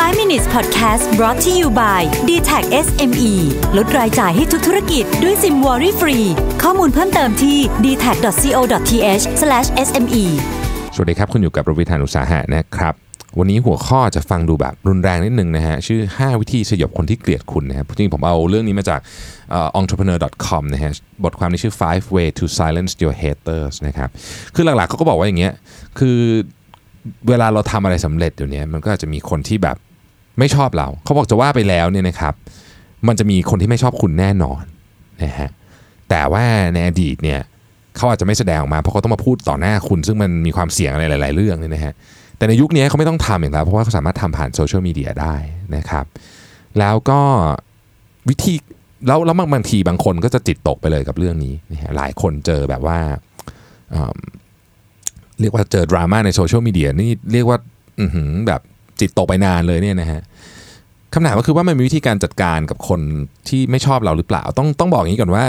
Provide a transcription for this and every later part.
5 minutes podcast brought to you by d t a c SME ลดรายจ่ายให้ทุกธุรกิจด้วยซิมวอรี่ฟรี ข้อมูลเพิ่มเติมที่ d t a c c o t h s m e สวัสดีครับ คุณอยู่กับรวิธานอุตสาหะนะครับ วันนี้หัวข้อจะฟังดูแบบรุนแรงนิดนึงนะฮะ ชื่อ 5 วิธีสยบคนที่เกลียดคุณนะครับจริงๆผมเอาเรื่องนี้มาจาก entrepreneur.com นะฮะบทความนี้ชื่อ five way to silence your haters นะครับคือหลักๆเขาก็บอกว่าอย่างเงี้ยคือเวลาเราทำอะไรสำเร็จเดี๋ยวนี้มันก็อาจจะมีคนที่แบบ ไม่ชอบเรา เขาบอกจะว่าไปแล้วเนี่ยนะครับ มันจะมีคนที่ไม่ชอบคุณแน่นอนนะฮะแต่ว่าในอดีตเนี่ยเขาอาจจะไม่แสดงออกมาเพราะเขาต้องมาพูดต่อหน้าคุณ ซึ่งมันมีความเสี่ยงอะไรหลาย ๆ เรื่องเนี่ยนะฮะแต่ในยุคนี้เขาไม่ต้องทำอย่างแล้วเพราะว่าเขาสามารถทำผ่านโซเชียลมีเดียได้นะครับ แล้วก็วิธีแล้วแล้วบางบางทีบางคนก็จะจิตตกไปเลยกับเรื่องนี้นะฮะหลายคนเจอแบบว่าเรียกว่าเจอดราม่าในโซเชียลมีเดียนี่เรียกว่าแบบจิตตกไปนานเลยเนี่ยนะฮะ คำถามก็คือว่ามันมีวิธีการจัดการกับคนที่ไม่ชอบเราหรือเปล่า ต้องต้องบอกอย่างนี้ก่อนว่า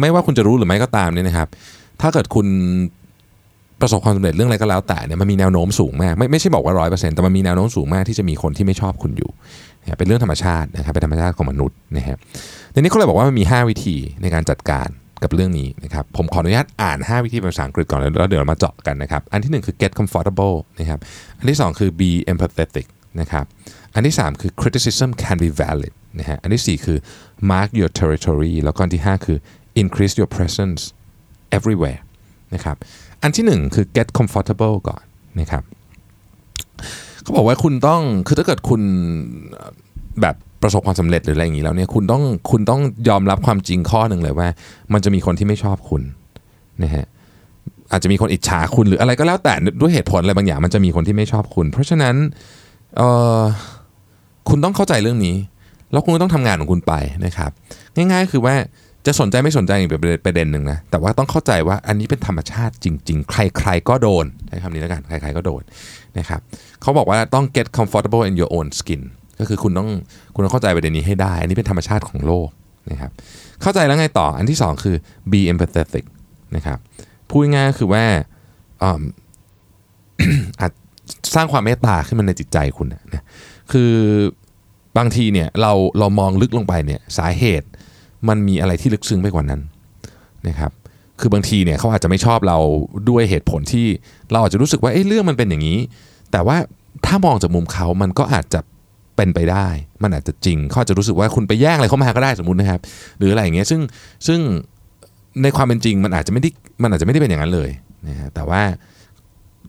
ไม่ว่าคุณจะรู้หรือไม่ก็ตามเนี่ยนะครับ ถ้าเกิดคุณประสบความสำเร็จเรื่องอะไรก็แล้วแต่เนี่ยมันมีแนวโน้มสูงมากไม่ไม่ใช่บอกว่าร้อยเปอร์เซ็นต์แต่มันมีแนวโน้มสูงมากที่จะมีคนที่ไม่ชอบคุณอยู่นะเป็นเรื่องธรรมชาตินะครับเป็นธรรมชาติของมนุษย์นะครับทีนี้เขาเลยบอกว่ามันมี 5 วิธีในการจัดการกับเรื่องนี้นะครับผมขออนุญาตอ่าน 5 วิธีเป็นภาษาอังกฤษก่อนแล้วเดี๋ยวมาเจาะกันนะครับอันทีหนึ่1 คือ get comfortable นะครับอันที่ 2 คือ be empathetic นะครับอันที่ 3 คือ criticism can be valid นะฮะอันที่ 4 คือ mark your territory แล้วก็อันที่ 5 คือ increase your presence everywhere นะครับอันที่ 1 คือ get comfortable ก่อนนะครับเขาบอกว่าคุณต้องคือถ้าเกิดคุณแบบประสบความสำเร็จหรืออะไรอย่างนี้แล้วเนี่ยคุณต้องคุณต้องยอมรับความจริงข้อหนึ่งเลยว่า มันจะมีคนที่ไม่ชอบคุณนะฮะอาจจะมีคนอิจฉาคุณหรืออะไรก็แล้วแต่ด้วยเหตุผลอะไรบางอย่าง มันจะมีคนที่ไม่ชอบคุณ เพราะฉะนั้น เออคุณต้องเข้าใจเรื่องนี้ แล้วคุณต้องทำงานของคุณไปนะครับ ง่ายๆคือว่าจะสนใจไม่สนใจอีกเป็นประเด็นหนึ่งนะ แต่ว่าต้องเข้าใจว่าอันนี้เป็นธรรมชาติจริง ๆ ใคร ๆ ก็โดนใช้คำนี้แล้วกันใคร ๆ ก็โดนนะครับเขาบอกว่าต้อง get comfortable in your own skin ก็คือคุณต้องคุณต้องเข้าใจประเด็นนี้ให้ได้ อันนี้เป็นธรรมชาติของโลกนะครับเข้าใจแล้วไงต่ออันที่สองคือ be empathetic นะครับพูดง่ายก็คือว่าอืมอาจ สร้างความเมตตาขึ้นมาในจิตใจคุณนะคือบางทีเนี่ยเราเรามองลึกลงไปเนี่ยสาเหตุมันมีอะไรที่ลึกซึ้งไปกว่านั้นนะครับคือบางทีเนี่ยเขาอาจจะไม่ชอบเราด้วยเหตุผลที่เราอาจจะรู้สึกว่าเอ้เรื่องมันเป็นอย่างนี้ แต่ว่าถ้ามองจากมุมเขามันก็อาจจะเป็นไปได้ มันอาจจะจริงเขาอาจจะรู้สึกว่าคุณไปแย่งอะไรเข้ามาก็ได้สมมตินะครับ หรืออะไรอย่างเงี้ยซึ่งซึ่งในความเป็นจริงมันอาจจะไม่ได้มันอาจจะไม่ได้เป็นอย่างนั้นเลยนะฮะแต่ว่า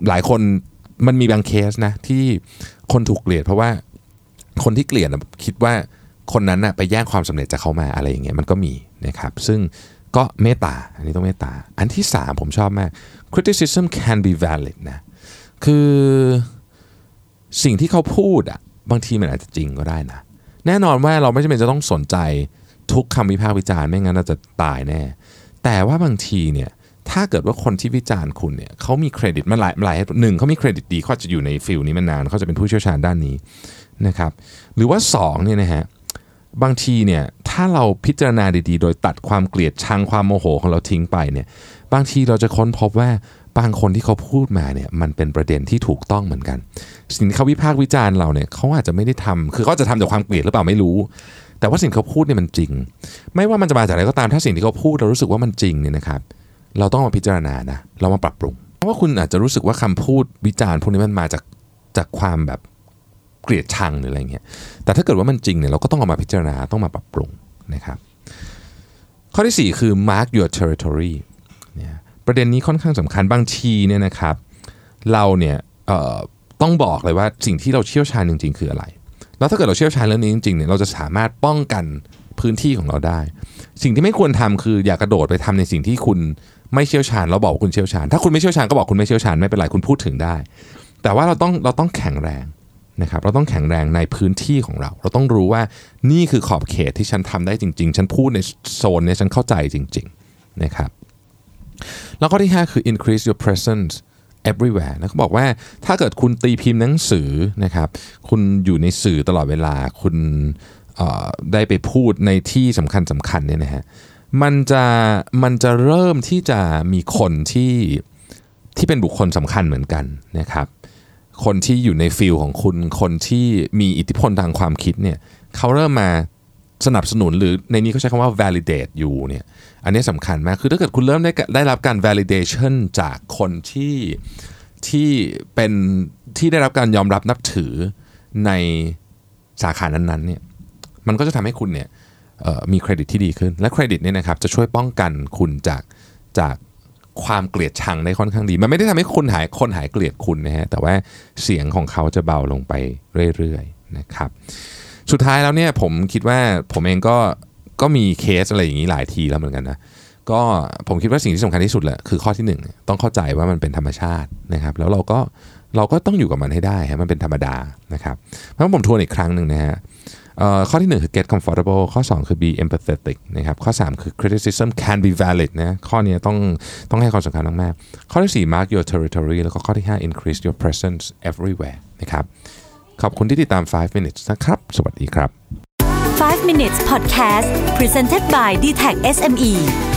หลายคน มันมีบางเคสนะที่คนถูกเกลียด เพราะว่าคนที่เกลียดคิดว่าคนนั้นนะไปแย่งความสำเร็จจากเขามาอะไรอย่างเงี้ยมันก็มีนะครับซึ่งก็เมตตาอันนี้ต้องเมตตา อันที่สามผมชอบมาก criticism can be valid นะคือสิ่งที่เขาพูดอะบางทีมันอาจจะจริงก็ได้นะ แน่นอนว่าเราไม่จำเป็นจะต้องสนใจทุกคำวิพากษ์วิจารณ์ไม่งั้นเราจะตายแน่ แต่ว่าบางทีเนี่ย ถ้าเกิดว่าคนที่วิจารณ์คุณเนี่ยเขามีเครดิตมาหลายหลายหนึ่งเขามีเครดิตดีเขาจะอยู่ใน field นี้มานานเขาจะเป็นผู้เชี่ยวชาญด้านนี้นะครับหรือว่าสองเนี่ยนะฮะบางทีเนี่ยถ้าเราพิจารณาดีๆ โดยตัดความเกลียดชังความโมโหของเราทิ้งไปเนี่ยบางทีเราจะค้นพบว่าบางคนที่เขาพูดมาเนี่ยมันเป็นประเด็นที่ถูกต้องเหมือนกัน สิ่งที่เขาวิพากษ์วิจารณ์เราเนี่ยเขาอาจจะไม่ได้ทำคือเขาจะทำจากความเกลียดหรือเปล่าไม่รู้ แต่ว่าสิ่งที่เขาพูดเนี่ยมันจริง ไม่ว่ามันจะมาจากอะไรก็ตามถ้าสิ่งที่เขาพูดเรารู้สึกว่ามันจริงเนี่ยนะครับเเราต้องมาพิจารณานะ เรามาปรับปรุง เพราะว่าคุณอาจจะรู้สึกว่าคำพูดวิจารณ์พวกนี้มันมาจากจากความแบบเกลียดชังหรืออะไรเงี้ย แต่ถ้าเกิดว่ามันจริงเนี่ยเราก็ต้องเอามาพิจารณาต้องมาปรับปรุงนะครับ ข้อที่ 4 คือ mark your territory เนี่ยประเด็นนี้ค่อนข้างสำคัญบางทีเนี่ยนะครับ เราเนี่ยต้องบอกเลยว่าสิ่งที่เราเชี่ยวชาญจริง ๆ คืออะไร แล้วถ้าเกิดเราเชี่ยวชาญเรื่องนี้จริงๆเนี่ยเราจะสามารถป้องกันพื้นที่ของเราได้ สิ่งที่ไม่ควรทำคืออย่ากระโดดไปทำในสิ่งที่คุณ ไม่เชี่ยวชาญแล้วบอกว่าคุณเชี่ยวชาญ ถ้าคุณไม่เชี่ยวชาญก็บอกคุณไม่เชี่ยวชาญไม่เป็นไรคุณพูดถึงได้ แต่ว่าเราต้องเราต้องแข็งแรงนะครับเราต้องแข็งแรงในพื้นที่ของเรา เราต้องรู้ว่านี่คือขอบเขตที่ฉันทำได้จริง ๆ ฉันพูดในโซนเนี้ฉันเข้าใจจริงๆนะครับแล้วก็ที่ 5 คือ increase your presence everywhere นะเขาบอกว่าถ้าเกิดคุณตีพิมพ์หนังสือนะครับคุณอยู่ในสื่อตลอดเวลา คุณเอ่อได้ไปพูดในที่สำคัญสำคัญเนี่ยนะฮะ มันจะมันจะเริ่มที่จะมีคนที่ที่เป็นบุคคลสำคัญเหมือนกันนะครับ คนที่อยู่ในฟิลของคุณ คนที่มีอิทธิพลทางความคิดเนี่ยเขาเริ่มมาสนับสนุนหรือในนี้เขาใช้คำว่า validate อยู่เนี่ยอันนี้สำคัญมาก คือถ้าเกิดคุณเริ่มได้ได้รับการ validation จากคนที่ที่เป็นที่ได้รับการยอมรับนับถือในสาขานั้นๆเนี่ยมันก็จะทำให้คุณเนี่ย มีเครดิตที่ดีขึ้น และเครดิตเนี่ยนะครับจะช่วยป้องกันคุณจากจากความเกลียดชังได้ค่อนข้างดี มันไม่ได้ทำให้คนหายคนหายเกลียดคุณนะฮะแต่ว่าเสียงของเขาจะเบาลงไปเรื่อยๆนะครับสุดท้ายแล้วเนี่ยผมคิดว่าผมเองก็ก็มีเคสอะไรอย่างนี้หลายทีแล้วเหมือนกันนะก็ผมคิดว่าสิ่งที่สำคัญที่สุดแหละคือข้อที่หนึ่งต้องเข้าใจว่ามันเป็นธรรมชาตินะครับ แล้วเราก็เราก็ต้องอยู่กับมันให้ได้ฮะมันเป็นธรรมดานะครับเพราะผมทวนอีกครั้งหนึ่งนะฮะ ข้อที่หนึ่งคือ get comfortable ข้อสองคือ be empathetic นะครับข้อสามคือ criticism can be valid นะข้อนี้ต้องต้องให้ความสำคัญมากๆข้อที่สี่ mark your territory แล้วก็ข้อที่ห้า increase your presence everywhere นะครับขอบคุณที่ติดตาม 5 minutes นะครับ สวัสดีครับ 5 minutes podcast presented by d t e c h SME